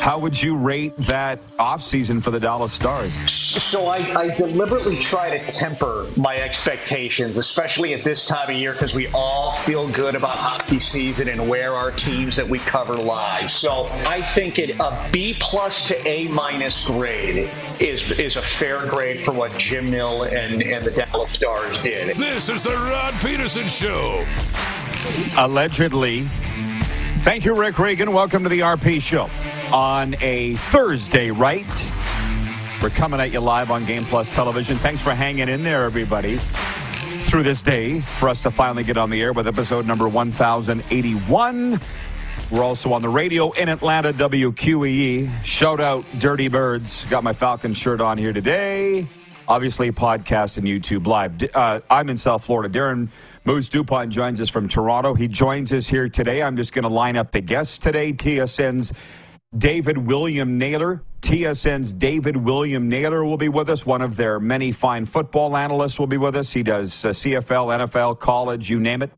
How would you rate that offseason for the Dallas Stars? So I, I deliberately try to temper my expectations, especially at this time of year, because we all feel good about hockey season and where our teams that we cover lie. So I think it, a B plus to A minus grade is is a fair grade for what Jim Nill and, and the Dallas Stars did. This is the Rod Pedersen Show. Allegedly. Thank you, Rick Regan. Welcome to the RP Show on a Thursday, right? We're coming at you live on Game Plus Television. Thanks for hanging in there, everybody, through this day for us to finally get on the air with episode number 1081. We're also on the radio in Atlanta, WQEE. Shout out Dirty Birds. Got my Falcon shirt on here today. Obviously, podcast and YouTube live. Uh, I'm in South Florida. Darren Moose Dupont joins us from Toronto. He joins us here today. I'm just going to line up the guests today. TSN's David William Naylor. TSN's David William Naylor will be with us. One of their many fine football analysts will be with us. He does uh, CFL, NFL, college, you name it.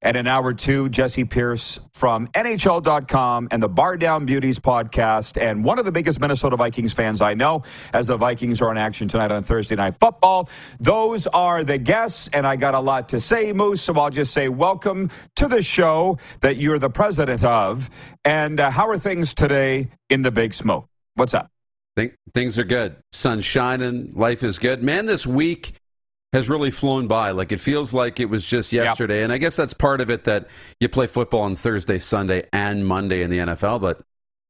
And in hour two, Jessi Pierce from NHL.com and the Bar Down Beauties podcast, and one of the biggest Minnesota Vikings fans I know, as the Vikings are in action tonight on Thursday Night Football. Those are the guests, and I got a lot to say, Moose, so I'll just say welcome to the show that you're the president of. And uh, how are things today in the Big Smoke? What's up? Think, things are good. Sun shining. Life is good. Man, this week has really flown by. Like it feels like it was just yesterday. Yep. And I guess that's part of it that you play football on Thursday, Sunday, and Monday in the NFL. But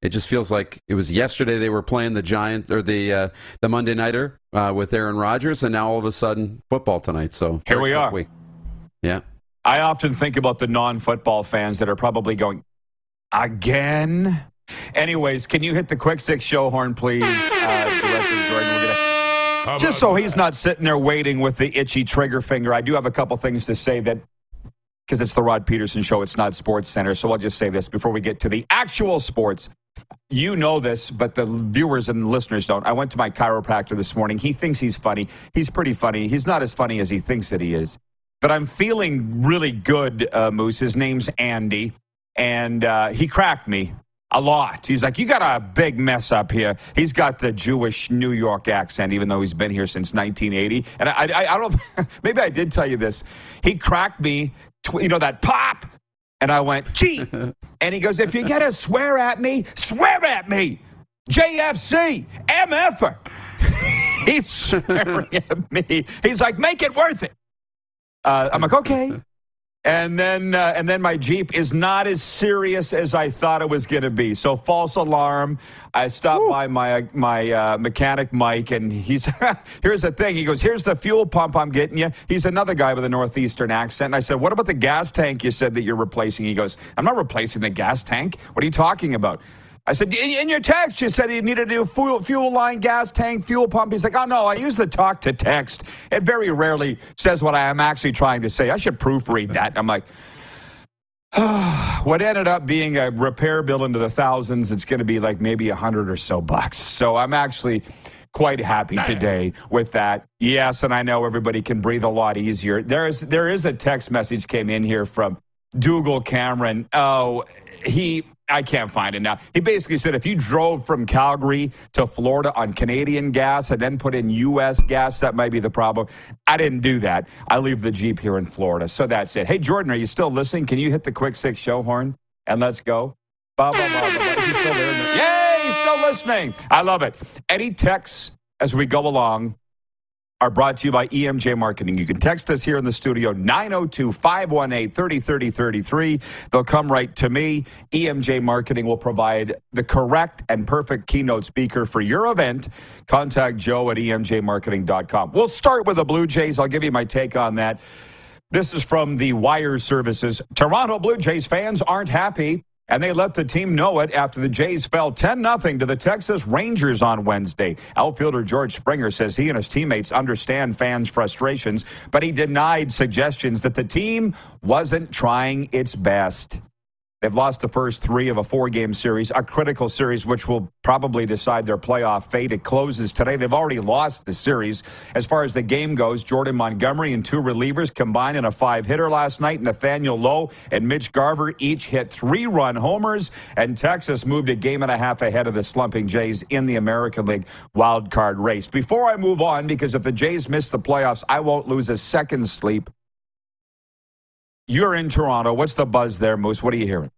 it just feels like it was yesterday they were playing the Giant or the uh, the Monday nighter uh, with Aaron Rodgers, and now all of a sudden football tonight. So here we are. Week. Yeah. I often think about the non-football fans that are probably going again. Anyways, can you hit the quick six show horn, please, uh, Director Jordan? We're just so he's not sitting there waiting with the itchy trigger finger, I do have a couple things to say that because it's the Rod Pedersen show, it's not Sports Center. So I'll just say this before we get to the actual sports. You know this, but the viewers and listeners don't. I went to my chiropractor this morning. He thinks he's funny. He's pretty funny. He's not as funny as he thinks that he is. But I'm feeling really good, uh, Moose. His name's Andy. And uh, he cracked me a lot. He's like, You got a big mess up here. He's got the Jewish New York accent, even though he's been here since 1980. And I, I, I don't maybe I did tell you this. He cracked me, you know, that pop. And I went, Gee. and he goes, If you got to swear at me, swear at me. JFC, MF. He's swearing at me. He's like, Make it worth it. Uh, I'm like, Okay. And then, uh, and then my Jeep is not as serious as I thought it was going to be. So false alarm. I stopped Woo. by my my uh, mechanic Mike, and he's here's the thing. He goes, "Here's the fuel pump I'm getting you." He's another guy with a northeastern accent. And I said, "What about the gas tank you said that you're replacing?" He goes, "I'm not replacing the gas tank. What are you talking about?" I said, in, your text, you said you needed a new fuel, fuel line, gas tank, fuel pump. He's like, oh, no, I use the talk to text. It very rarely says what I am actually trying to say. I should proofread that. I'm like, what ended up being a repair bill into the thousands, it's going to be like maybe a hundred or so bucks. So I'm actually quite happy today with that. Yes, and I know everybody can breathe a lot easier. There is there is a text message came in here from Dougal Cameron. Oh, he I can't find it now. He basically said if you drove from Calgary to Florida on Canadian gas and then put in U.S. gas, that might be the problem. I didn't do that. I leave the Jeep here in Florida. So that's it. Hey, Jordan, are you still listening? Can you hit the quick six show horn and let's go? Ba, ba, ba, ba, He's still there. Yay, he's still listening. I love it. Any texts as we go along are brought to you by EMJ Marketing. You can text us here in the studio, 902 518 303033. They'll come right to me. EMJ Marketing will provide the correct and perfect keynote speaker for your event. Contact Joe at emjmarketing.com. We'll start with the Blue Jays. I'll give you my take on that. This is from the Wire Services. Toronto Blue Jays fans aren't happy and they let the team know it after the Jays fell 10 0 to the Texas Rangers on Wednesday. Outfielder George Springer says he and his teammates understand fans' frustrations, but he denied suggestions that the team wasn't trying its best. They've lost the first three of a four game series, a critical series, which will probably decide their playoff fate. It closes today. They've already lost the series. As far as the game goes, Jordan Montgomery and two relievers combined in a five hitter last night. Nathaniel Lowe and Mitch Garver each hit three run homers, and Texas moved a game and a half ahead of the slumping Jays in the American League wild card race. Before I move on, because if the Jays miss the playoffs, I won't lose a second sleep you're in Toronto. What's the buzz there, Moose? What are you hearing?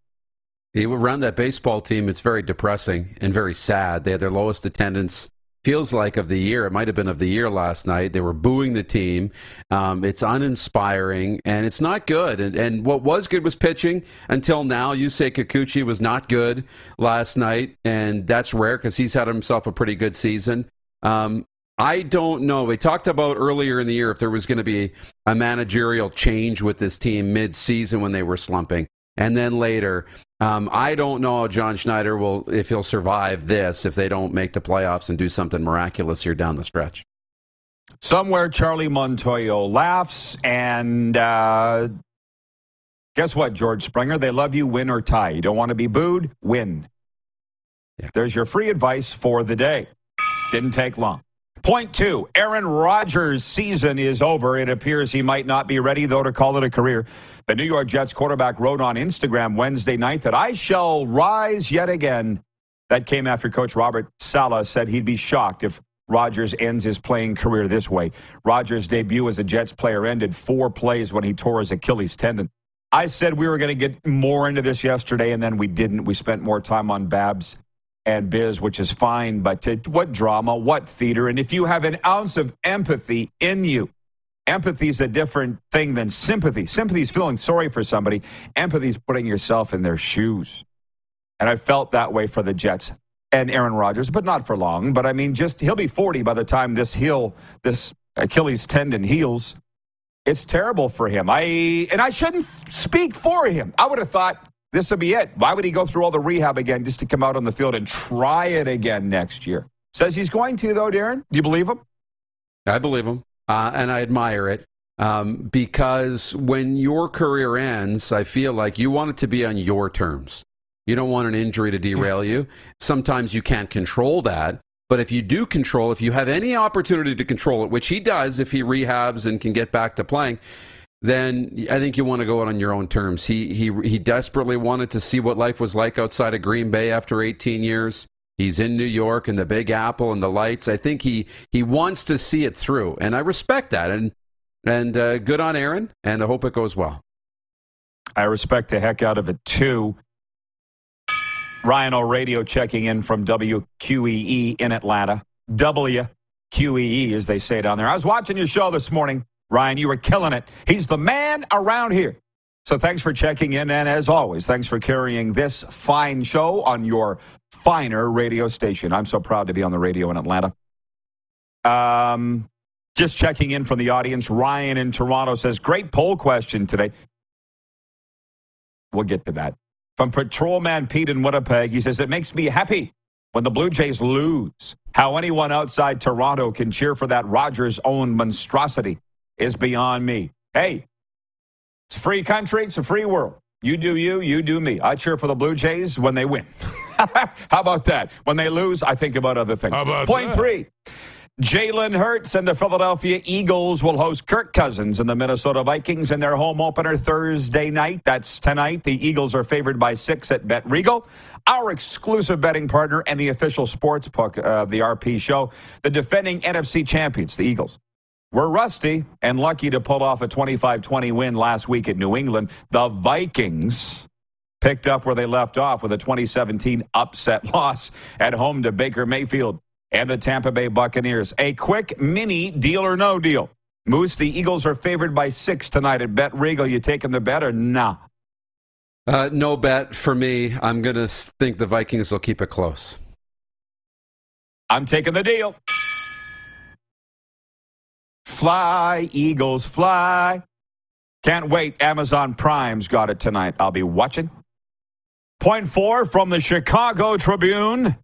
Around that baseball team, it's very depressing and very sad. They had their lowest attendance, feels like, of the year. It might have been of the year last night. They were booing the team. Um, it's uninspiring and it's not good. And, and, what was good was pitching until now. You say Kikuchi was not good last night, and that's rare because he's had himself a pretty good season. Um, I don't know. We talked about earlier in the year if there was going to be a managerial change with this team mid-season when they were slumping, and then later. Um, I don't know how John Schneider will if he'll survive this if they don't make the playoffs and do something miraculous here down the stretch. Somewhere Charlie Montoyo laughs, and uh, guess what, George Springer? They love you, win or tie. You don't want to be booed, win. Yeah. There's your free advice for the day. Didn't take long. Point two Aaron Rodgers' season is over. It appears he might not be ready, though, to call it a career. The New York Jets quarterback wrote on Instagram Wednesday night that I shall rise yet again. That came after Coach Robert Saleh said he'd be shocked if Rodgers ends his playing career this way. Rodgers' debut as a Jets player ended four plays when he tore his Achilles tendon. I said we were going to get more into this yesterday, and then we didn't. We spent more time on Babs and biz, which is fine, but to, what drama, what theater? And if you have an ounce of empathy in you, empathy is a different thing than sympathy. Sympathy is feeling sorry for somebody, empathy is putting yourself in their shoes. And I felt that way for the Jets and Aaron Rodgers, but not for long. But I mean, just he'll be 40 by the time this heel, this Achilles tendon heals. It's terrible for him. I and I shouldn't speak for him. I would have thought this will be it. Why would he go through all the rehab again just to come out on the field and try it again next year? Says he's going to, though, Darren. Do you believe him? I believe him, uh, and I admire it. Um, because when your career ends, I feel like you want it to be on your terms. You don't want an injury to derail you. Sometimes you can't control that. But if you do control, if you have any opportunity to control it, which he does if he rehabs and can get back to playing, then I think you want to go out on your own terms. He he he desperately wanted to see what life was like outside of Green Bay after 18 years. He's in New York and the Big Apple and the lights. I think he he wants to see it through, and I respect that. And and uh, good on Aaron, and I hope it goes well. I respect the heck out of it too. Ryan O'Radio checking in from WQEE in Atlanta. WQEE, as they say down there. I was watching your show this morning. Ryan, you were killing it. He's the man around here. So thanks for checking in. And as always, thanks for carrying this fine show on your finer radio station. I'm so proud to be on the radio in Atlanta. Um, just checking in from the audience. Ryan in Toronto says, Great poll question today. We'll get to that. From Patrolman Pete in Winnipeg, he says, It makes me happy when the Blue Jays lose. How anyone outside Toronto can cheer for that Rogers owned monstrosity is beyond me. Hey, it's a free country, it's a free world. You do you, you do me. I cheer for the Blue Jays when they win. How about that? When they lose, I think about other things. How about Point that? three. Jalen Hurts and the Philadelphia Eagles will host Kirk Cousins and the Minnesota Vikings in their home opener Thursday night. That's tonight. The Eagles are favored by six at Bet Regal, our exclusive betting partner and the official sports book of the RP show. The defending NFC champions, the Eagles. We're rusty and lucky to pull off a 25 20 win last week at New England. The Vikings picked up where they left off with a 2017 upset loss at home to Baker Mayfield and the Tampa Bay Buccaneers. A quick mini deal or no deal. Moose, the Eagles are favored by six tonight at Bet Regal. You taking the bet or nah? Uh, no bet for me. I'm going to think the Vikings will keep it close. I'm taking the deal. Fly, Eagles, fly. Can't wait. Amazon Prime's got it tonight. I'll be watching. Point four from the Chicago Tribune.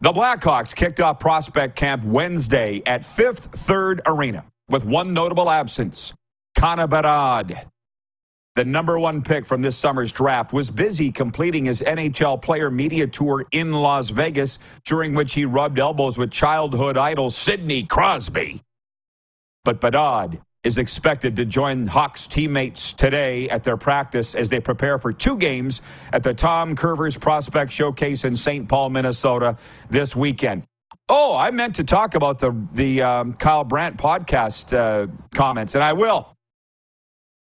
The Blackhawks kicked off prospect camp Wednesday at Fifth Third Arena with one notable absence, Connor. The number one pick from this summer's draft was busy completing his NHL player media tour in Las Vegas, during which he rubbed elbows with childhood idol Sidney Crosby. But Bedard is expected to join Hawks teammates today at their practice as they prepare for two games at the Tom Kurvers Prospect Showcase in St. Paul, Minnesota this weekend. Oh, I meant to talk about the the um, Kyle Brandt podcast uh, comments, and I will.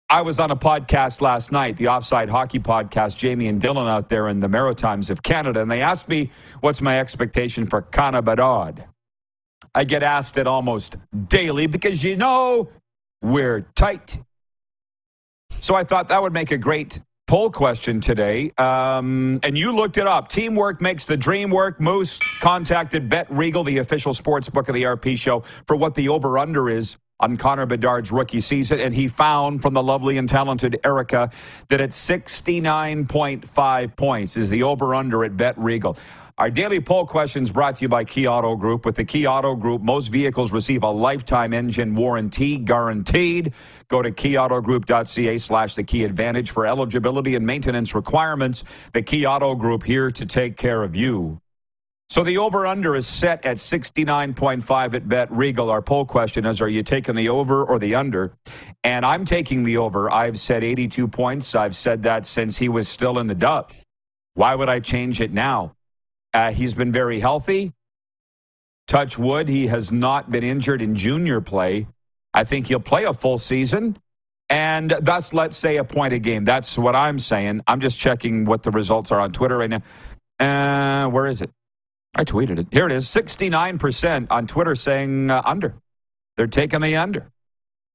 I was on a podcast last night, the Offside Hockey Podcast, Jamie and Dylan out there in the Maritimes of Canada, and they asked me what's my expectation for Connor Bedard. I get asked it almost daily because you know we're tight. So I thought that would make a great poll question today. Um, and you looked it up. Teamwork makes the dream work. Moose contacted Bet Regal, the official sports book of the RP show, for what the over under is on Connor Bedard's rookie season. And he found from the lovely and talented Erica that at 69.5 points is the over under at Bet Regal. Our daily poll questions brought to you by Key Auto Group. With the Key Auto Group, most vehicles receive a lifetime engine warranty guaranteed. Go to keyautogroup.ca slash the key advantage for eligibility and maintenance requirements. The Key Auto Group here to take care of you. So the over under is set at 69.5 at Bet Regal. Our poll question is Are you taking the over or the under? And I'm taking the over. I've said 82 points. I've said that since he was still in the dub. Why would I change it now? Uh, he's been very healthy. Touch wood, he has not been injured in junior play. I think he'll play a full season. And thus, let's say a point a game. That's what I'm saying. I'm just checking what the results are on Twitter right now. Uh, where is it? I tweeted it. Here it is 69% on Twitter saying uh, under. They're taking the under.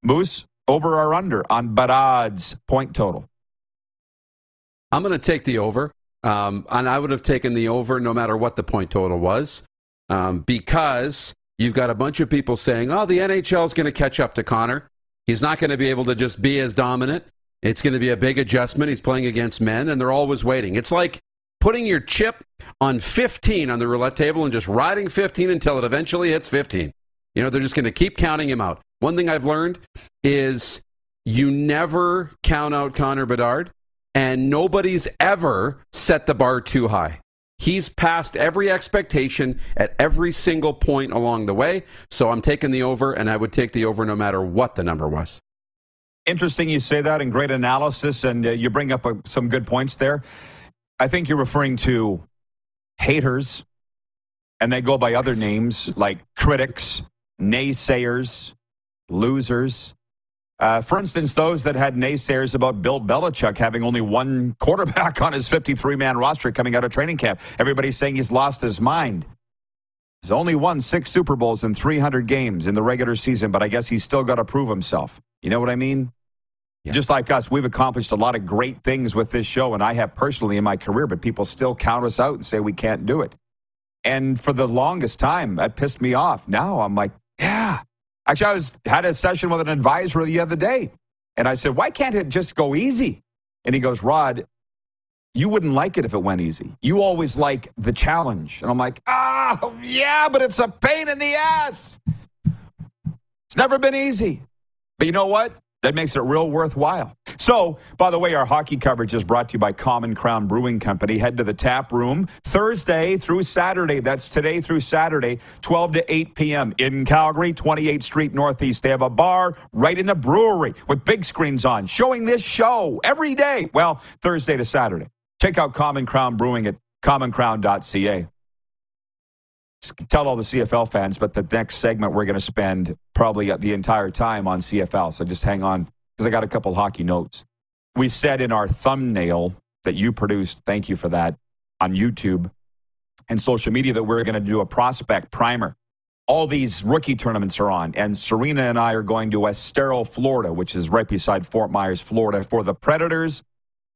Moose over or under on Bedard's point total. I'm going to take the over. Um, and I would have taken the over no matter what the point total was, um, because you've got a bunch of people saying, oh, the NHL is going to catch up to Connor. He's not going to be able to just be as dominant. It's going to be a big adjustment. He's playing against men, and they're always waiting. It's like putting your chip on 15 on the roulette table and just riding 15 until it eventually hits 15. You know, they're just going to keep counting him out. One thing I've learned is you never count out Connor Bedard and nobody's ever set the bar too high. He's passed every expectation at every single point along the way. So I'm taking the over, and I would take the over no matter what the number was. Interesting you say that, and great analysis, and uh, you bring up uh, some good points there. I think you're referring to haters, and they go by other names like critics, naysayers, losers. Uh, for instance, those that had naysayers about Bill Belichick having only one quarterback on his 53 man roster coming out of training camp. Everybody's saying he's lost his mind. He's only won six Super Bowls in 300 games in the regular season, but I guess he's still got to prove himself. You know what I mean? Yeah. Just like us, we've accomplished a lot of great things with this show, and I have personally in my career, but people still count us out and say we can't do it. And for the longest time, that pissed me off. Now I'm like, yeah, Actually, I was had a session with an advisor the other day, and I said, "Why can't it just go easy?" And he goes, "Rod, you wouldn't like it if it went easy. You always like the challenge." And I'm like, "Ah, oh, yeah, but it's a pain in the ass. It's never been easy." But you know what? That makes it real worthwhile. So, by the way, our hockey coverage is brought to you by Common Crown Brewing Company. Head to the tap room Thursday through Saturday. That's today through Saturday, 12 to 8 p.m. in Calgary, 28th Street Northeast. They have a bar right in the brewery with big screens on, showing this show every day. Well, Thursday to Saturday. Check out Common Crown Brewing at commoncrown.ca tell all the CFL fans, but the next segment we're going to spend probably uh, the entire time on CFL. So just hang on because I got a couple hockey notes. We said in our thumbnail that you produced, thank you for that, on YouTube and social media that we're going to do a prospect primer. All these rookie tournaments are on, and Serena and I are going to Estero, Florida, which is right beside Fort Myers, Florida, for the Predators,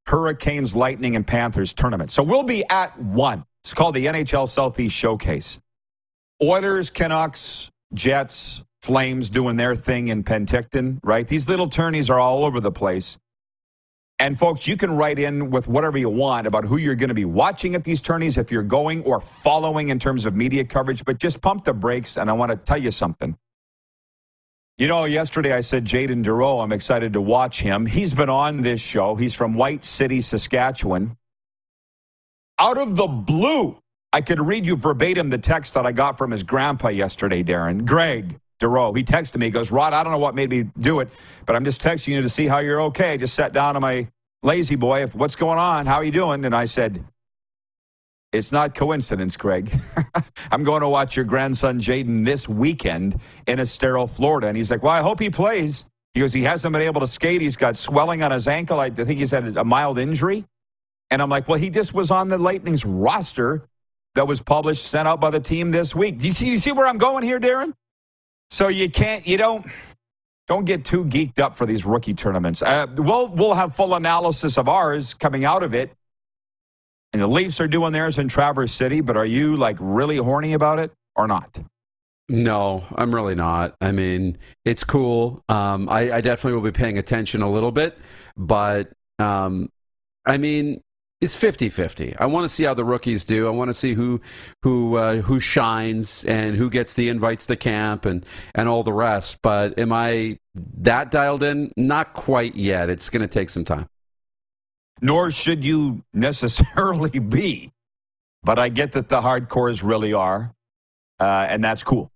Hurricanes, Lightning, and Panthers tournament. So we'll be at one. It's called the NHL Southeast Showcase. Oilers, Canucks, Jets, Flames doing their thing in Penticton, right? These little tourneys are all over the place. And folks, you can write in with whatever you want about who you're going to be watching at these tourneys if you're going or following in terms of media coverage, but just pump the brakes. And I want to tell you something. You know, yesterday I said Jaden Dureau, I'm excited to watch him. He's been on this show. He's from White City, Saskatchewan. Out of the blue, I could read you verbatim the text that I got from his grandpa yesterday, Darren. Greg Dureau. He texted me. He goes, Rod, I don't know what made me do it, but I'm just texting you to see how you're okay. I just sat down on my lazy boy. If, What's going on? How are you doing? And I said, it's not coincidence, Greg. I'm going to watch your grandson Jayden this weekend in Estero, Florida. And he's like, Well, I hope he plays. He goes, He hasn't been able to skate. He's got swelling on his ankle. I think he's had a mild injury. And I'm like, Well, he just was on the Lightning's roster that was published, sent out by the team this week. Do you see, you see where I'm going here, Darren? So you can't, you don't, don't get too geeked up for these rookie tournaments. Uh, we'll we'll have full analysis of ours coming out of it. And the Leafs are doing theirs in Traverse City, but are you like really horny about it or not? No, I'm really not. I mean, it's cool. Um, I, I, definitely will be paying attention a little bit, but um, I mean, is 50-50. I want to see how the rookies do. I want to see who who uh, who shines and who gets the invites to camp and and all the rest. But am I that dialed in? Not quite yet. It's going to take some time. Nor should you necessarily be. But I get that the hardcores really are, uh, and that's cool.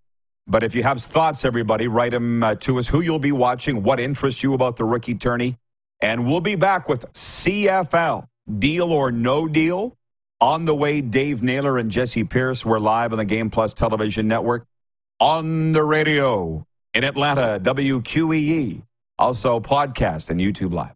But if you have thoughts, everybody, write them uh, to us. Who you'll be watching, what interests you about the rookie tourney, and we'll be back with CFL Deal or No Deal. On the way, Dave Naylor and Jessi Pierce were live on the Game Plus television network. On the radio in Atlanta, WQEE. Also, podcast and YouTube Live.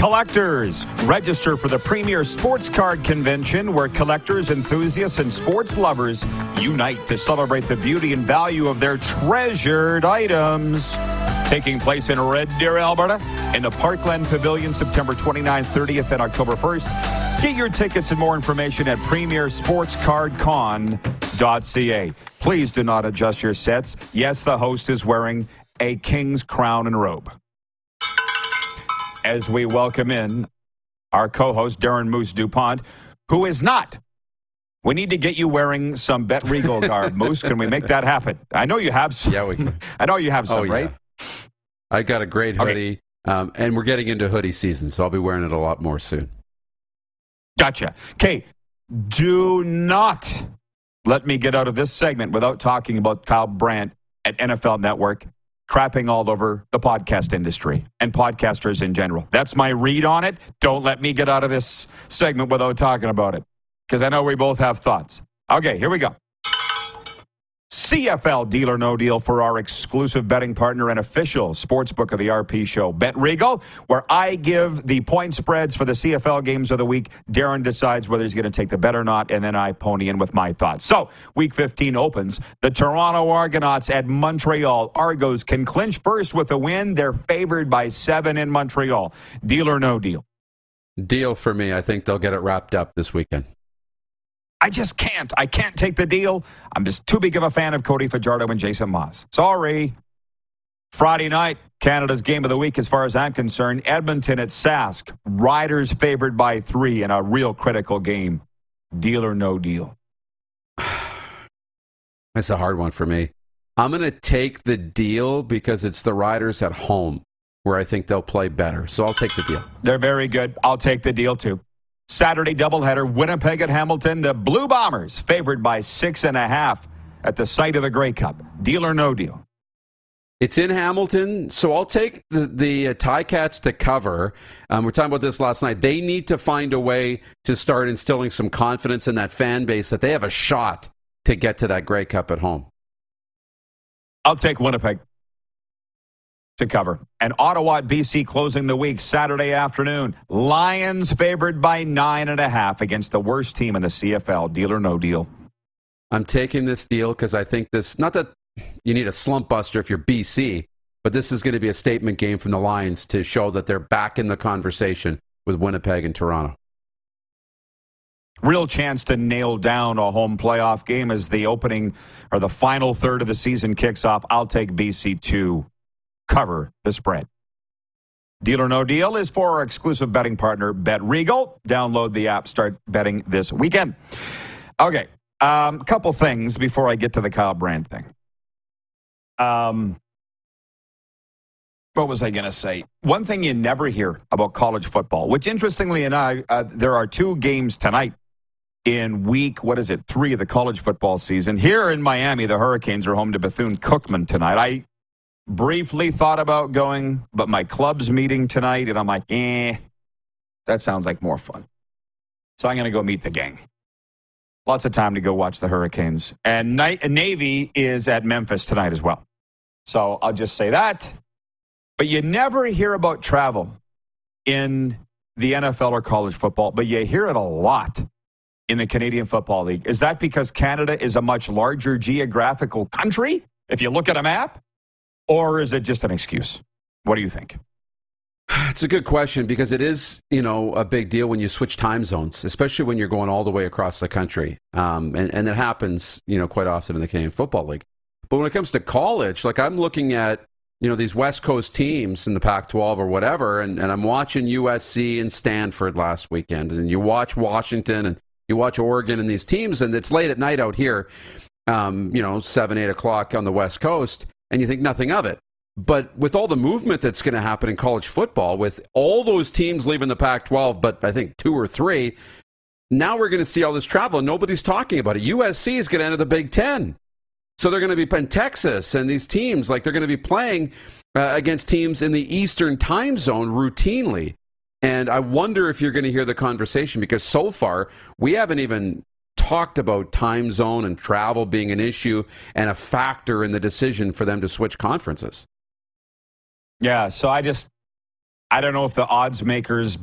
Collectors, register for the premier sports card convention where collectors, enthusiasts, and sports lovers unite to celebrate the beauty and value of their treasured items. Taking place in Red Deer, Alberta, in the Parkland Pavilion, September 29th, 30th, and October 1st. Get your tickets and more information at premiersportscardcon.ca. Please do not adjust your sets. Yes, the host is wearing a king's crown and robe as we welcome in our co host, Darren Moose DuPont, who is not. We need to get you wearing some Bet Regal garb, Moose. Can we make that happen? I know you have some. Yeah, we can. I know you have some, oh, yeah. right? I got a great hoodie, okay. um, and we're getting into hoodie season, so I'll be wearing it a lot more soon. Gotcha. Okay, do not let me get out of this segment without talking about Kyle Brandt at NFL Network crapping all over the podcast industry and podcasters in general. That's my read on it. Don't let me get out of this segment without talking about it because I know we both have thoughts. Okay, here we go. CFL Deal or No Deal for our exclusive betting partner and official sportsbook of the RP Show, Bet Regal, where I give the point spreads for the CFL games of the week. Darren decides whether he's going to take the bet or not, and then I pony in with my thoughts. So, Week 15 opens. The Toronto Argonauts at Montreal. Argos can clinch first with a win. They're favored by seven in Montreal. Deal or No Deal? Deal for me. I think they'll get it wrapped up this weekend. I just can't. I can't take the deal. I'm just too big of a fan of Cody Fajardo and Jason Maas. Sorry. Friday night, Canada's game of the week, as far as I'm concerned. Edmonton at Sask. Riders favored by three in a real critical game. Deal or no deal? That's a hard one for me. I'm going to take the deal because it's the Riders at home where I think they'll play better. So I'll take the deal. They're very good. I'll take the deal too. Saturday doubleheader, Winnipeg at Hamilton. The Blue Bombers favored by six and a half at the site of the Grey Cup. Deal or no deal? It's in Hamilton, so I'll take the, the uh, Ticats to cover. Um, we are talking about this last night. They need to find a way to start instilling some confidence in that fan base that they have a shot to get to that Grey Cup at home. I'll take Winnipeg to cover. And Ottawa at BC closing the week Saturday afternoon. Lions favored by nine and a half against the worst team in the CFL. Deal or no deal? I'm taking this deal because I think this, not that you need a slump buster if you're BC, but this is going to be a statement game from the Lions to show that they're back in the conversation with Winnipeg and Toronto. Real chance to nail down a home playoff game as the opening or the final third of the season kicks off. I'll take BC 2 cover the spread. Deal or no deal is for our exclusive betting partner, Bet Regal. Download the app, start betting this weekend. Okay, a um, couple things before I get to the Kyle Brandt thing. Um, what was I going to say? One thing you never hear about college football, which interestingly enough, uh, there are two games tonight in week, what is it, three of the college football season. Here in Miami, the Hurricanes are home to Bethune Cookman tonight. I briefly thought about going, but my club's meeting tonight, and I'm like, eh, that sounds like more fun. So I'm going to go meet the gang. Lots of time to go watch the Hurricanes. And Navy is at Memphis tonight as well. So I'll just say that. But you never hear about travel in the NFL or college football, but you hear it a lot in the Canadian Football League. Is that because Canada is a much larger geographical country? If you look at a map, or is it just an excuse? What do you think? It's a good question because it is, you know, a big deal when you switch time zones, especially when you're going all the way across the country. Um, and, and it happens, you know, quite often in the Canadian Football League. But when it comes to college, like I'm looking at, you know, these West Coast teams in the Pac 12 or whatever, and, and I'm watching USC and Stanford last weekend, and you watch Washington and you watch Oregon and these teams, and it's late at night out here, um, you know, 7, 8 o'clock on the West Coast and you think nothing of it. But with all the movement that's going to happen in college football, with all those teams leaving the Pac 12, but I think two or three, now we're going to see all this travel and nobody's talking about it. USC is going to enter the Big Ten. So they're going to be in Texas and these teams, like they're going to be playing uh, against teams in the Eastern time zone routinely. And I wonder if you're going to hear the conversation because so far we haven't even talked about time zone and travel being an issue and a factor in the decision for them to switch conferences. Yeah, so I just I don't know if the odds makers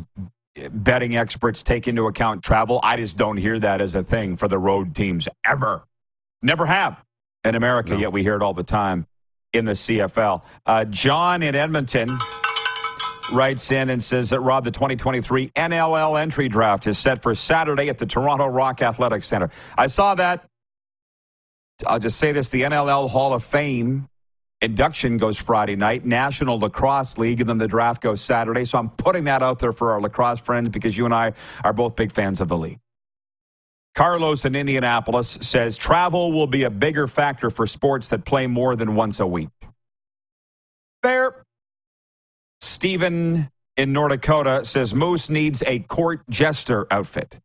betting experts take into account travel. I just don't hear that as a thing for the road teams ever. Never have in America, no. yet we hear it all the time in the CFL. Uh, John in Edmonton writes in and says that Rob, the 2023 NLL entry draft is set for Saturday at the Toronto Rock Athletic Center. I saw that. I'll just say this the NLL Hall of Fame induction goes Friday night, National Lacrosse League, and then the draft goes Saturday. So I'm putting that out there for our lacrosse friends because you and I are both big fans of the league. Carlos in Indianapolis says travel will be a bigger factor for sports that play more than once a week. Fair. Stephen in North Dakota says Moose needs a court jester outfit.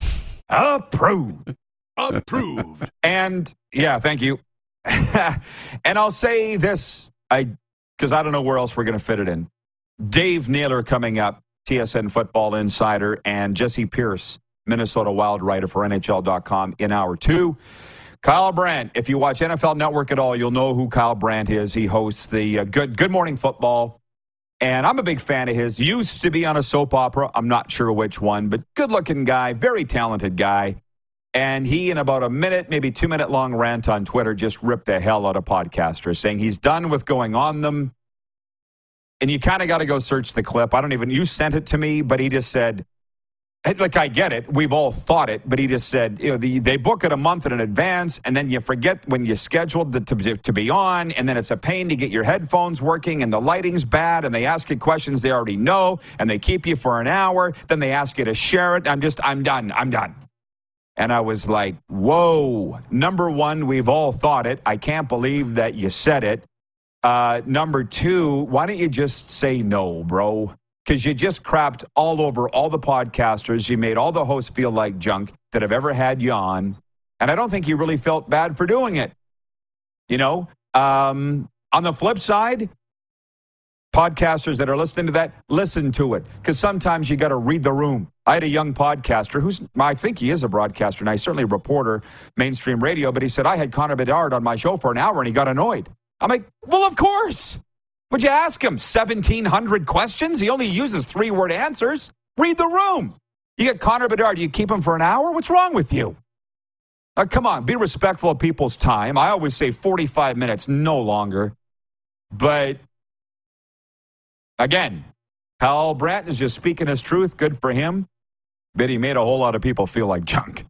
Approved. Approved. and yeah, thank you. and I'll say this, I because I don't know where else we're going to fit it in. Dave Naylor coming up, TSN Football Insider, and Jessi Pierce, Minnesota Wild writer for NHL.com in hour two. Kyle Brandt, if you watch NFL Network at all, you'll know who Kyle Brandt is. He hosts the uh, Good Good Morning Football, and I'm a big fan of his. Used to be on a soap opera. I'm not sure which one, but good looking guy, very talented guy. And he, in about a minute, maybe two minute long rant on Twitter, just ripped the hell out of podcasters, saying he's done with going on them. And you kind of got to go search the clip. I don't even, you sent it to me, but he just said, like I get it, we've all thought it, but he just said, you know, the, they book it a month in advance, and then you forget when you scheduled to, to, to be on, and then it's a pain to get your headphones working, and the lighting's bad, and they ask you questions they already know, and they keep you for an hour, then they ask you to share it. I'm just, I'm done, I'm done. And I was like, whoa. Number one, we've all thought it. I can't believe that you said it. Uh, number two, why don't you just say no, bro? Because you just crapped all over all the podcasters. You made all the hosts feel like junk that have ever had you on. And I don't think you really felt bad for doing it. You know, um, on the flip side, podcasters that are listening to that, listen to it. Because sometimes you got to read the room. I had a young podcaster who's, I think he is a broadcaster, and I certainly a reporter, mainstream radio, but he said, I had Connor Bedard on my show for an hour and he got annoyed. I'm like, well, of course. Would you ask him 1,700 questions? He only uses three word answers. Read the room. You get Connor Bedard, you keep him for an hour? What's wrong with you? Come on, be respectful of people's time. I always say 45 minutes, no longer. But again, Kyle Brandt is just speaking his truth. Good for him. But he made a whole lot of people feel like junk.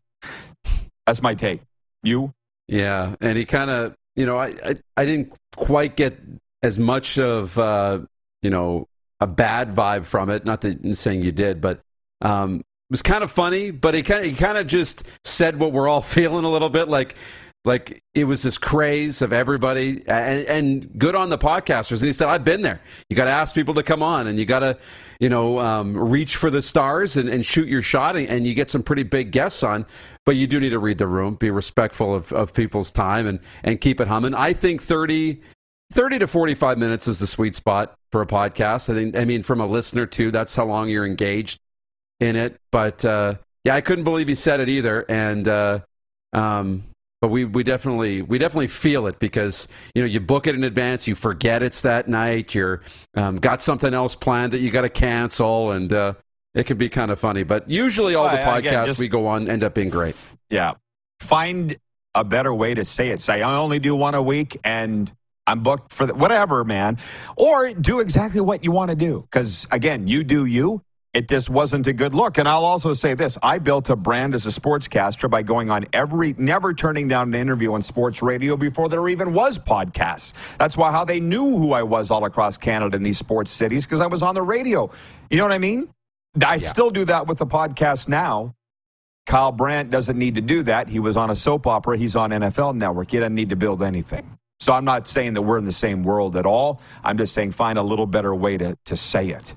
That's my take. You? Yeah, and he kind of, you know, I, I, I didn't quite get as much of, uh, you know, a bad vibe from it. Not that I'm saying you did, but um, it was kind of funny. But he kind of, kind of just said what we're all feeling a little bit, like like it was this craze of everybody and, and, good on the podcasters and he said i've been there you got to ask people to come on and you got to you know um, reach for the stars and, and shoot your shot and, and, you get some pretty big guests on but you do need to read the room be respectful of, of people's time and, and keep it humming i think 30 30 to 45 minutes is the sweet spot for a podcast i think i mean from a listener too that's how long you're engaged in it but uh, yeah i couldn't believe he said it either and uh, um, but we, we definitely we definitely feel it because you know you book it in advance, you forget it's that night, you're um, got something else planned that you got to cancel, and uh, it can be kind of funny. But usually, all the podcasts again, just, we go on end up being great. Yeah, find a better way to say it. Say I only do one a week, and I'm booked for the, whatever, man. Or do exactly what you want to do. Because again, you do you it just wasn't a good look. And I'll also say this I built a brand as a sportscaster by going on every, never turning down an interview on sports radio before there even was podcasts. That's why how they knew who I was all across Canada in these sports cities because I was on the radio. You know what I mean? I yeah. still do that with the podcast now. Kyle Brandt doesn't need to do that. He was on a soap opera. He's on NFL Network. He doesn't need to build anything. So I'm not saying that we're in the same world at all. I'm just saying find a little better way to, to say it.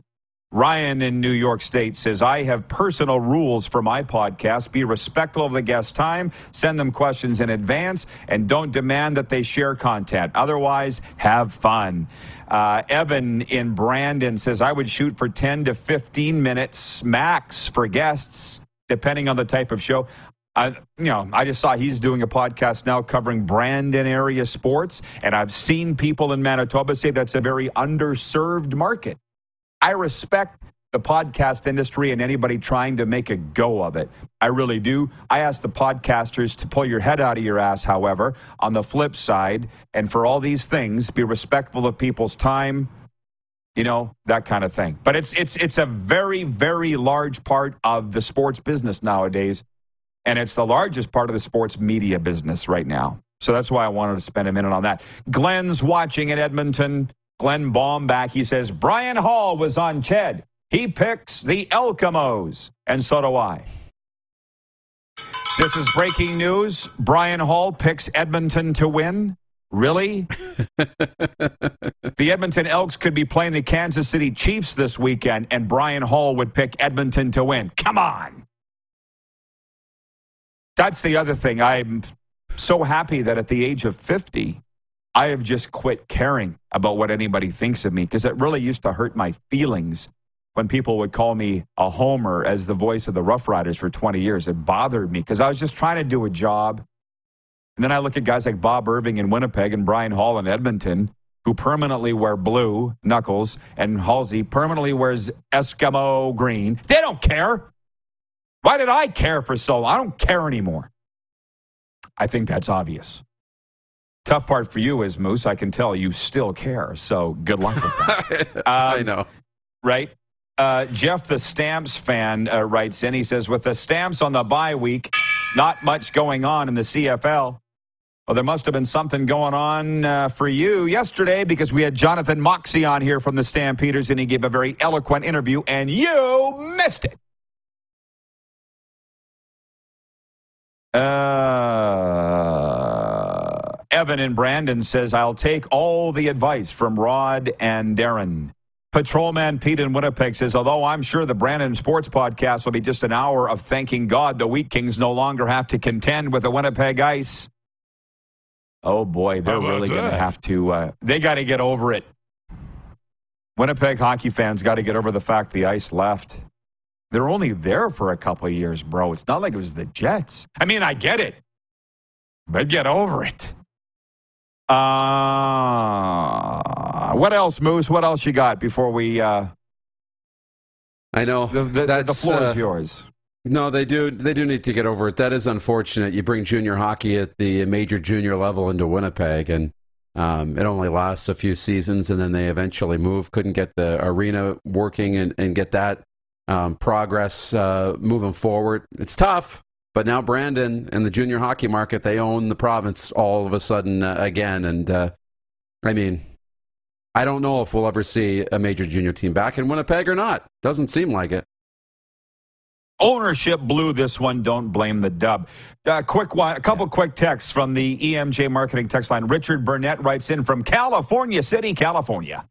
Ryan in New York State says, I have personal rules for my podcast. Be respectful of the guest time, send them questions in advance, and don't demand that they share content. Otherwise, have fun. Uh, Evan in Brandon says, I would shoot for 10 to 15 minutes max for guests, depending on the type of show. I, you know, I just saw he's doing a podcast now covering Brandon area sports, and I've seen people in Manitoba say that's a very underserved market. I respect the podcast industry and anybody trying to make a go of it. I really do. I ask the podcasters to pull your head out of your ass, however, on the flip side, and for all these things, be respectful of people's time, you know, that kind of thing. But it's it's it's a very very large part of the sports business nowadays, and it's the largest part of the sports media business right now. So that's why I wanted to spend a minute on that. Glenn's watching in Edmonton. Glenn Baumbach, he says, Brian Hall was on Ched. He picks the Elkamos, and so do I. This is breaking news. Brian Hall picks Edmonton to win. Really? the Edmonton Elks could be playing the Kansas City Chiefs this weekend, and Brian Hall would pick Edmonton to win. Come on. That's the other thing. I'm so happy that at the age of 50, I have just quit caring about what anybody thinks of me because it really used to hurt my feelings when people would call me a homer as the voice of the Rough Riders for 20 years. It bothered me because I was just trying to do a job. And then I look at guys like Bob Irving in Winnipeg and Brian Hall in Edmonton who permanently wear blue knuckles and Halsey permanently wears Eskimo green. They don't care. Why did I care for so long? I don't care anymore. I think that's obvious. Tough part for you is Moose. I can tell you still care. So good luck with that. um, I know. Right? Uh, Jeff, the Stamps fan, uh, writes in. He says, with the Stamps on the bye week, not much going on in the CFL. Well, there must have been something going on uh, for you yesterday because we had Jonathan Moxey on here from the Stampeders and he gave a very eloquent interview and you missed it. Uh, Evan and Brandon says, I'll take all the advice from Rod and Darren. Patrolman Pete in Winnipeg says, although I'm sure the Brandon Sports podcast will be just an hour of thanking God the Wheat Kings no longer have to contend with the Winnipeg Ice. Oh boy, they're really going to have to. Uh, they got to get over it. Winnipeg hockey fans got to get over the fact the Ice left. They're only there for a couple of years, bro. It's not like it was the Jets. I mean, I get it, but get over it. Uh, what else, Moose? What else you got before we? Uh, I know the, the, the floor is uh, yours. No, they do. They do need to get over it. That is unfortunate. You bring junior hockey at the major junior level into Winnipeg, and um, it only lasts a few seasons, and then they eventually move. Couldn't get the arena working and, and get that um, progress uh, moving forward. It's tough, but now Brandon and the junior hockey market, they own the province all of a sudden uh, again. And uh, I mean, I don't know if we'll ever see a major junior team back in Winnipeg or not. Doesn't seem like it. Ownership blew this one. Don't blame the dub. Uh, quick a couple quick texts from the EMJ marketing text line. Richard Burnett writes in from California City, California.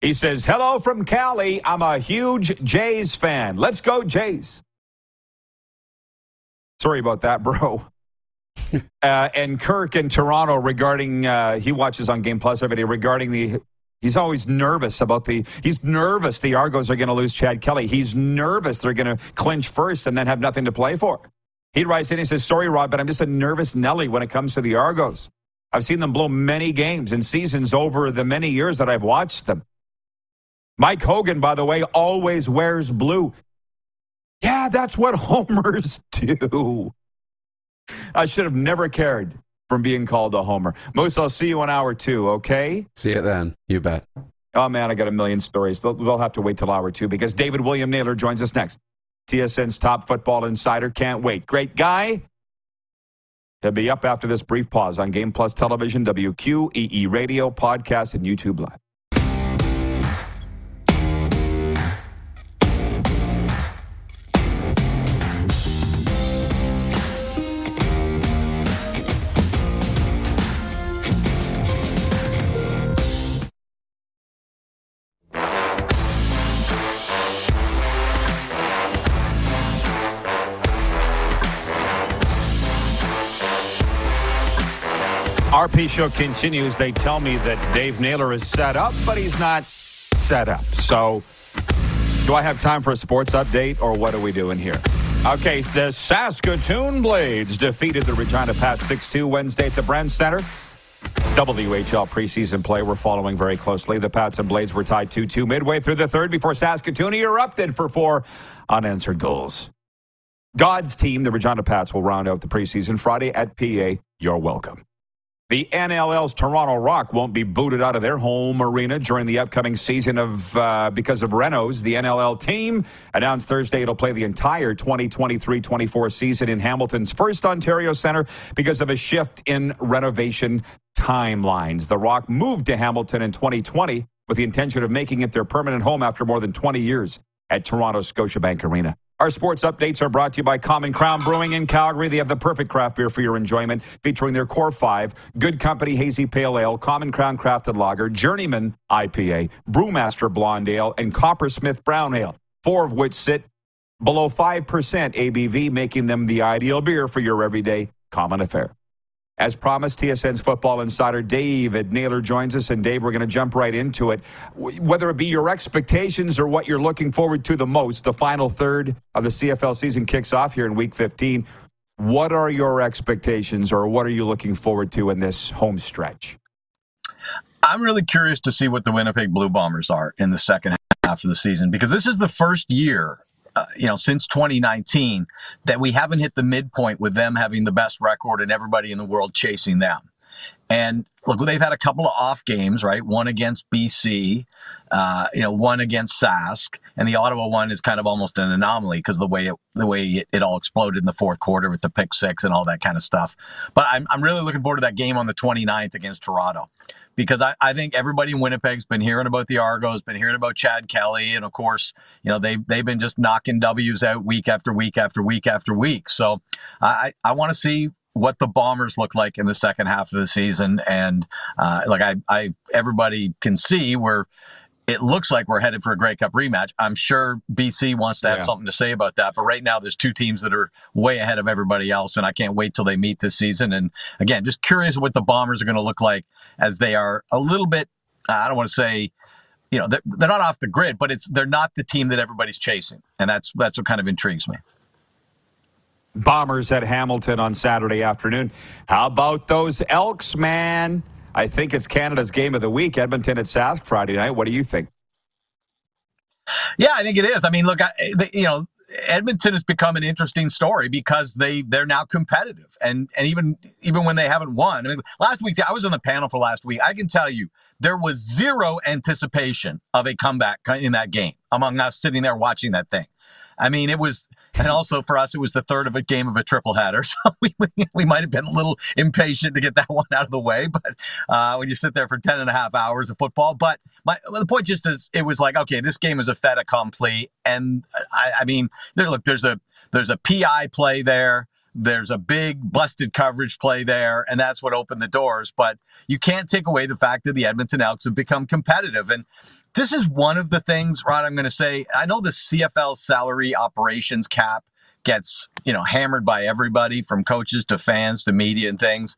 He says, Hello from Cali. I'm a huge Jays fan. Let's go, Jays. Sorry about that, bro. uh, and Kirk in Toronto regarding, uh, he watches on Game Plus every day regarding the, he's always nervous about the, he's nervous the Argos are going to lose Chad Kelly. He's nervous they're going to clinch first and then have nothing to play for. He writes in, he says, Sorry, Rob, but I'm just a nervous Nelly when it comes to the Argos. I've seen them blow many games and seasons over the many years that I've watched them. Mike Hogan, by the way, always wears blue. Yeah, that's what homers do. I should have never cared from being called a homer. Moose, I'll see you in hour two, okay? See you then. You bet. Oh, man, I got a million stories. They'll, they'll have to wait till hour two because David William Naylor joins us next. TSN's top football insider. Can't wait. Great guy. He'll be up after this brief pause on Game Plus Television, WQEE Radio, podcast, and YouTube Live. RP show continues. They tell me that Dave Naylor is set up, but he's not set up. So, do I have time for a sports update, or what are we doing here? Okay, the Saskatoon Blades defeated the Regina Pats 6 2 Wednesday at the Brandt Center. WHL preseason play we're following very closely. The Pats and Blades were tied 2 2 midway through the third before Saskatoon erupted for four unanswered goals. God's team, the Regina Pats, will round out the preseason Friday at PA. You're welcome. The NLL's Toronto Rock won't be booted out of their home arena during the upcoming season of uh, because of renos. The NLL team announced Thursday it'll play the entire 2023-24 season in Hamilton's FirstOntario Centre because of a shift in renovation timelines. The Rock moved to Hamilton in 2020 with the intention of making it their permanent home after more than 20 years at Toronto Scotiabank Arena. Our sports updates are brought to you by Common Crown Brewing in Calgary. They have the perfect craft beer for your enjoyment, featuring their Core 5, Good Company Hazy Pale Ale, Common Crown Crafted Lager, Journeyman IPA, Brewmaster Blonde Ale, and Coppersmith Brown Ale, four of which sit below 5% ABV, making them the ideal beer for your everyday common affair. As promised, TSN's football insider David Naylor joins us. And Dave, we're going to jump right into it. Whether it be your expectations or what you're looking forward to the most, the final third of the CFL season kicks off here in week 15. What are your expectations or what are you looking forward to in this home stretch? I'm really curious to see what the Winnipeg Blue Bombers are in the second half of the season because this is the first year uh, you know, since 2019, that we haven't hit the midpoint with them having the best record and everybody in the world chasing them. And look, they've had a couple of off games, right? One against BC, uh, you know, one against Sask, and the Ottawa one is kind of almost an anomaly because the way it, the way it, it, all exploded in the fourth quarter with the pick six and all that kind of stuff. But I'm I'm really looking forward to that game on the 29th against Toronto because I, I think everybody in Winnipeg's been hearing about the Argos, been hearing about Chad Kelly, and of course, you know they've they've been just knocking W's out week after week after week after week. So I I want to see what the Bombers look like in the second half of the season, and uh, like I I everybody can see we're it looks like we're headed for a Grey Cup rematch. I'm sure BC wants to have yeah. something to say about that, but right now there's two teams that are way ahead of everybody else, and I can't wait till they meet this season. And again, just curious what the Bombers are going to look like as they are a little bit. I don't want to say, you know, they're, they're not off the grid, but it's they're not the team that everybody's chasing, and that's that's what kind of intrigues me. Bombers at Hamilton on Saturday afternoon. How about those Elks, man? I think it's Canada's game of the week. Edmonton at Sask Friday night. What do you think? Yeah, I think it is. I mean, look, I, they, you know, Edmonton has become an interesting story because they they're now competitive, and and even even when they haven't won. I mean, last week I was on the panel for last week. I can tell you there was zero anticipation of a comeback in that game among us sitting there watching that thing. I mean, it was and also for us, it was the third of a game of a triple header. So we, we, we might have been a little impatient to get that one out of the way. But uh, when you sit there for 10 and a half hours of football, but my, the point just is, it was like, okay, this game is a fait accompli. And I, I mean, there, look, there's a, there's a PI play there. There's a big busted coverage play there, and that's what opened the doors. But you can't take away the fact that the Edmonton Elks have become competitive. And this is one of the things, Rod, I'm going to say. I know the CFL salary operations cap gets, you know, hammered by everybody from coaches to fans to media and things.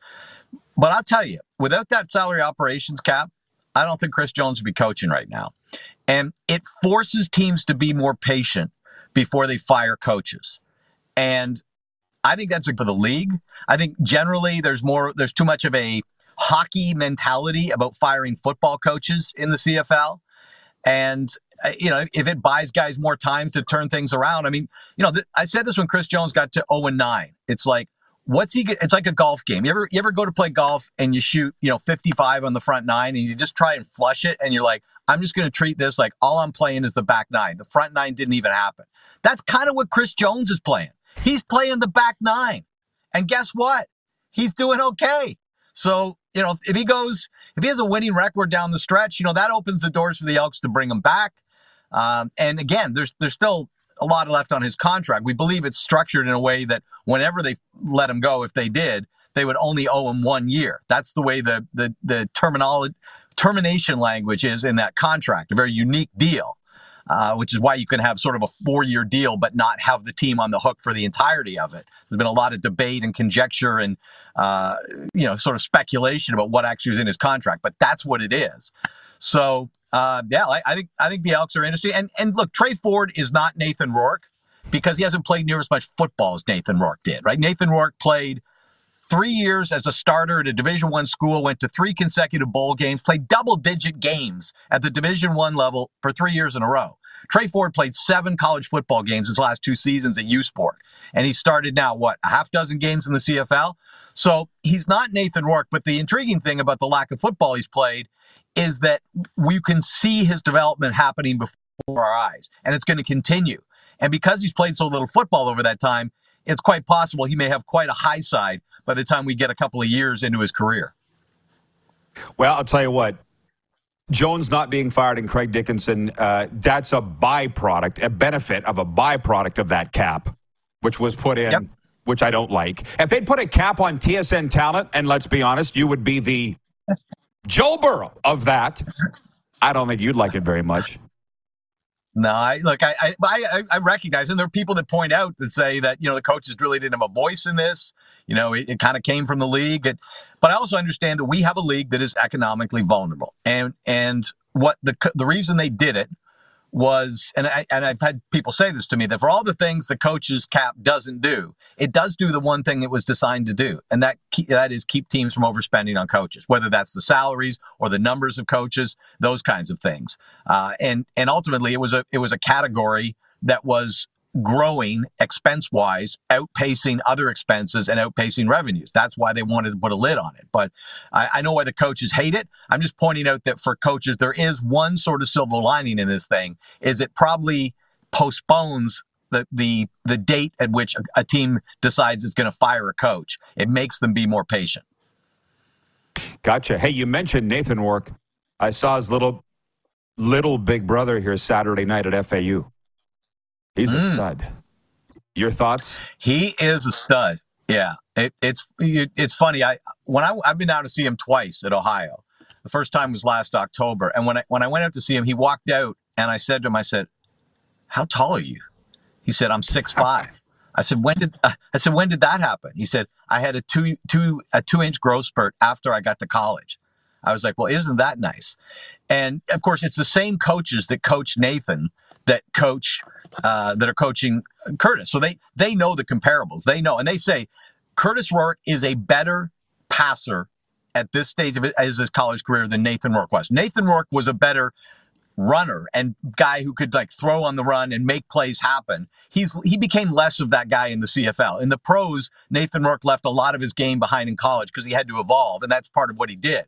But I'll tell you, without that salary operations cap, I don't think Chris Jones would be coaching right now. And it forces teams to be more patient before they fire coaches. And I think that's good for the league. I think generally there's more, there's too much of a hockey mentality about firing football coaches in the CFL. And uh, you know, if it buys guys more time to turn things around, I mean, you know, th- I said this when Chris Jones got to 0 and 9. It's like, what's he? Get? It's like a golf game. You ever you ever go to play golf and you shoot, you know, 55 on the front nine, and you just try and flush it, and you're like, I'm just going to treat this like all I'm playing is the back nine. The front nine didn't even happen. That's kind of what Chris Jones is playing. He's playing the back nine, and guess what? He's doing okay. So you know, if he goes, if he has a winning record down the stretch, you know, that opens the doors for the Elks to bring him back. Um, and again, there's there's still a lot left on his contract. We believe it's structured in a way that whenever they let him go, if they did, they would only owe him one year. That's the way the the the terminology termination language is in that contract. A very unique deal. Uh, which is why you can have sort of a four year deal, but not have the team on the hook for the entirety of it. There's been a lot of debate and conjecture and, uh, you know, sort of speculation about what actually was in his contract, but that's what it is. So, uh, yeah, I, I, think I think the Elks are interesting. And and look, Tre Ford is not Nathan Rourke because he hasn't played near as much football as Nathan Rourke did. Right? Nathan Rourke played three years as a starter at a division one school went to three consecutive bowl games played double digit games at the division one level for three years in a row. Tre ford played seven college football games his last two seasons at u sport and he started now what a half dozen games in the cfl so he's not nathan rourke but the intriguing thing about the lack of football he's played is that we can see his development happening before our eyes and it's going to continue. And because he's played so little football over that time it's quite possible he may have quite a high side by the time we get a couple of years into his career. Well, I'll tell you what. Jones not being fired and Craig Dickenson, uh, that's a byproduct, a benefit of a byproduct of that cap, which was put in, yep. which I don't like. If they'd put a cap on TSN talent, and let's be honest, you would be the Joe Burrow of that. I don't think you'd like it very much. No, I look, I, I, I, recognize, and there are people that point out that say that you know the coaches really didn't have a voice in this. You know, it, it kind of came from the league, and, but I also understand that we have a league that is economically vulnerable, and and what the the reason they did it was, and I and I've had people say this to me that for all the things the coaches cap doesn't do, it does do the one thing it was designed to do, and that that is keep teams from overspending on coaches, whether that's the salaries or the numbers of coaches, those kinds of things. Uh, and and ultimately, it was a it was a category that was growing expense wise, outpacing other expenses and outpacing revenues. That's why they wanted to put a lid on it. But I, I, know why the coaches hate it. I'm just pointing out that for coaches, there is one sort of silver lining in this thing is it probably postpones the the the date at which a, a team decides it's going to fire a coach. It makes them be more patient. Gotcha. Hey, you mentioned Nathan Rourke. I saw his little little big brother here Saturday night at FAU. He's mm. a stud. Your thoughts? He is a stud. Yeah, it, it's it, it's funny. I when I I've been down to see him twice at Ohio. The first time was last October, and when I when I went out to see him, he walked out, and I said to him, I said, "How tall are you?" He said, "I'm six five. I said, "When did uh, I said when did that happen?" He said, "I had a two two a two inch growth spurt after I got to college." I was like, "Well, isn't that nice?" And of course, it's the same coaches that coach Nathan that coach uh, that are coaching Curtis. So they they know the comparables. They know, and they say Curtis Rourke is a better passer at this stage of his college career than Nathan Rourke was. Nathan Rourke was a better runner and guy who could like throw on the run and make plays happen. He's he became less of that guy in the CFL. In the pros, Nathan Rourke left a lot of his game behind in college because he had to evolve, and that's part of what he did.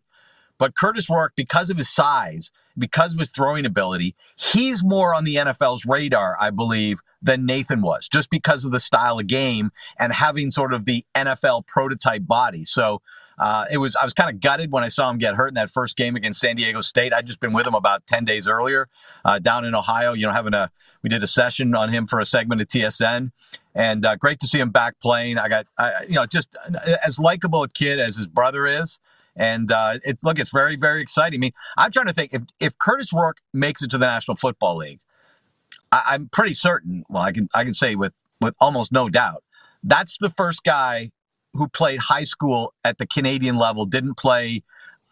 But Curtis Rourke, because of his size, because of his throwing ability, he's more on the NFL's radar, I believe, than Nathan was, just because of the style of game and having sort of the NFL prototype body. So uh, it was I was kind of gutted when I saw him get hurt in that first game against San Diego State. I'd just been with him about ten days earlier uh, down in Ohio. You know, having a we did a session on him for a segment of TSN, and uh, great to see him back playing. I got you know just as likable a kid as his brother is. And uh, it's look, it's very, very exciting. I mean, I'm trying to think if if Curtis Rourke makes it to the National Football League, I, am pretty certain. Well, I can I can say with with almost no doubt, that's the first guy who played high school at the Canadian level, didn't play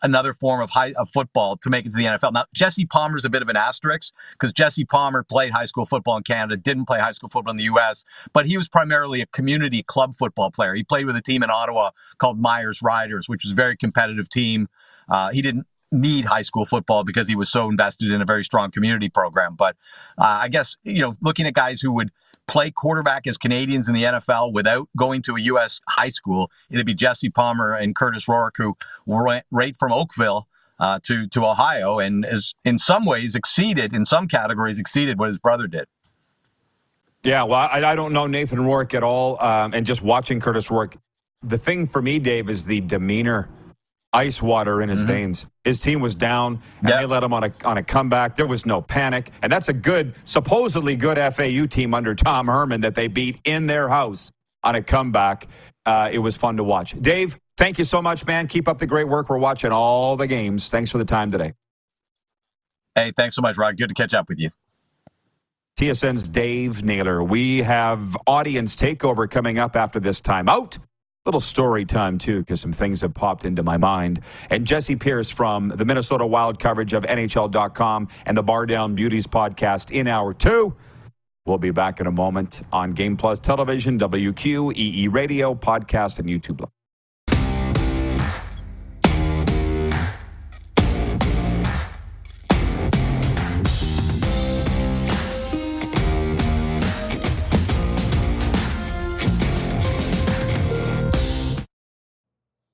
another form of high of football to make it to the NFL. Now, Jesse Palmer is a bit of an asterisk because Jesse Palmer played high school football in Canada, didn't play high school football in the U.S., but he was primarily a community club football player. He played with a team in Ottawa called Myers Riders, which was a very competitive team. Uh, he didn't need high school football because he was so invested in a very strong community program. But uh, I guess you know, looking at guys who would play quarterback as Canadians in the NFL without going to a U.S. high school, it'd be Jesse Palmer and Curtis Rourke, who were right from Oakville uh, to to Ohio, and is in some ways exceeded in some categories exceeded what his brother did. Yeah, well, I, I don't know Nathan Rourke at all, um, and just watching Curtis Rourke, the thing for me, Dave, is the demeanor ice water in his mm-hmm. veins. His team was down, and yep. they let him on a on a comeback. There was no panic, and that's a good, supposedly good FAU team under Tom Herman that they beat in their house on a comeback. Uh, it was fun to watch. Dave, thank you so much, man. Keep up the great work. We're watching all the games. Thanks for the time today. Hey, thanks so much, Rod. Good to catch up with you. TSN's Dave Naylor. We have audience takeover coming up after this timeout little story time too because some things have popped into my mind. And jessi pierce from the minnesota wild coverage of nhl.com and the bar down beauties podcast in hour two. We'll be back in a moment on game plus television wq ee radio podcast and youtube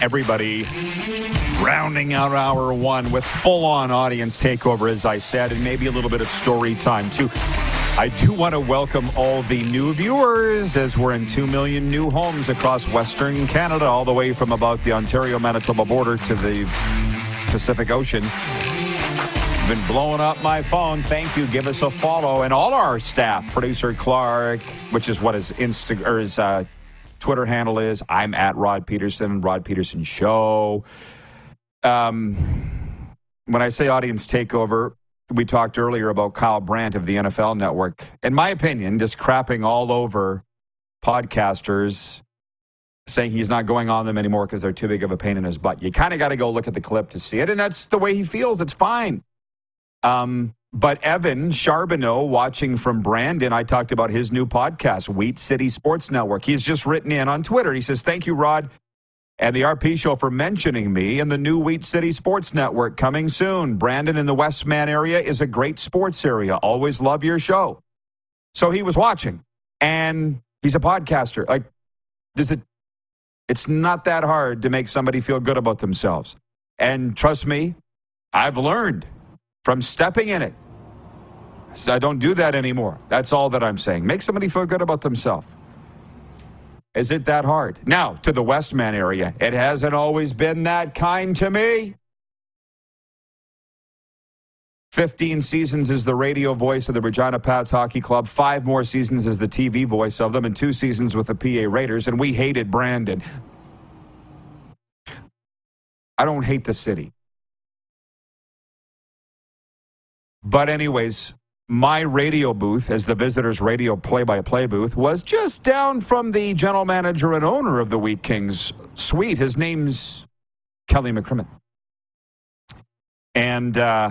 Everybody. Rounding out hour one with full on audience takeover, as I said, and maybe a little bit of story time, too. I do want to welcome all the new viewers as we're in 2 million new homes across Western Canada, all the way from about the Ontario Manitoba border to the Pacific Ocean. Been blowing up my phone. Thank you. Give us a follow. And all our staff, producer Clark, which is what his Insta or his uh, Twitter handle is. I'm at Rod Pedersen, Rod Pedersen Show. Um, when I say audience takeover, we talked earlier about Kyle Brandt of the NFL Network. In my opinion, just crapping all over podcasters, saying he's not going on them anymore because they're too big of a pain in his butt. You kind of got to go look at the clip to see it, and that's the way he feels. It's fine. Um, but Evan Charbonneau, watching from Brandon, I talked about his new podcast, Wheat City Sports Network. He's just written in on Twitter. He says, Thank you, Rod, and the RP show for mentioning me and the new Wheat City Sports Network coming soon. Brandon in the Westman area is a great sports area. Always love your show. So he was watching, and he's a podcaster. Like, does it? It's not that hard to make somebody feel good about themselves. And trust me, I've learned from stepping in it. I don't do that anymore. That's all that I'm saying. Make somebody feel good about themselves. Is it that hard? Now, to the Westman area, it hasn't always been that kind to me. 15 seasons as the radio voice of the Regina Pats Hockey Club, five more seasons as the TV voice of them, and two seasons with the PA Raiders, and we hated Brandon. I don't hate the city. But, anyways, my radio booth, as the visitors' radio play by play booth, was just down from the general manager and owner of the Wheat Kings suite. His name's Kelly McCrimmon. And uh,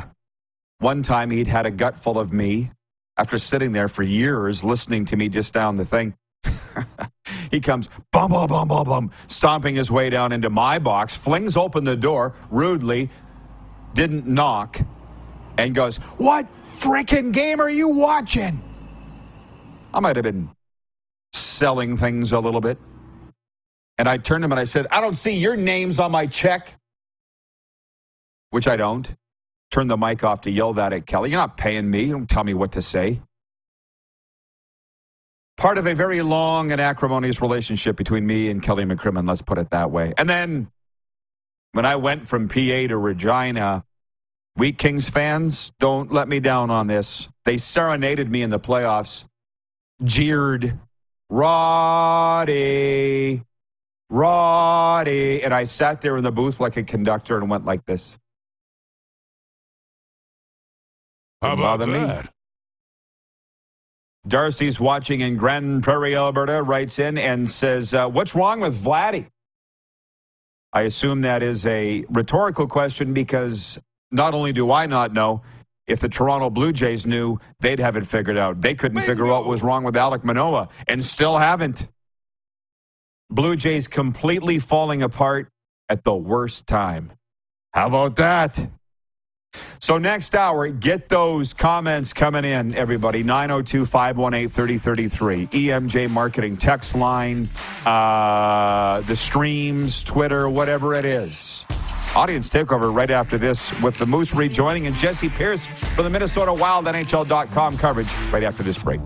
one time he'd had a gut full of me after sitting there for years listening to me just down the thing. he comes, bum, bum, bum, bum, bum, stomping his way down into my box, flings open the door rudely, didn't knock and goes, What freaking game are you watching? I might have been selling things a little bit. And I turned to him and I said, I don't see your names on my check, which I don't. Turn the mic off to yell that at Kelly. You're not paying me. You don't tell me what to say. Part of a very long and acrimonious relationship between me and Kelly McCrimmon, let's put it that way. And then when I went from PA to Regina, Wheat Kings fans, don't let me down on this. They serenaded me in the playoffs, jeered, Roddy, Roddy. And I sat there in the booth like a conductor and went like this. How about that? Me. Darcy's watching in Grande Prairie, Alberta, writes in and says, uh, What's wrong with Vladdy? I assume that is a rhetorical question because not only do I not know, if the Toronto Blue Jays knew, they'd have it figured out. They couldn't Bingo. figure out what was wrong with Alek Manoah and still haven't. Blue Jays completely falling apart at the worst time. How about that? So, next hour, get those comments coming in, everybody. 902 518 3033. EMJ Marketing text line, uh, the streams, Twitter, whatever it is. Audience takeover right after this with the Moose rejoining and Jessi Pierce for the Minnesota Wild NHL.com coverage right after this break.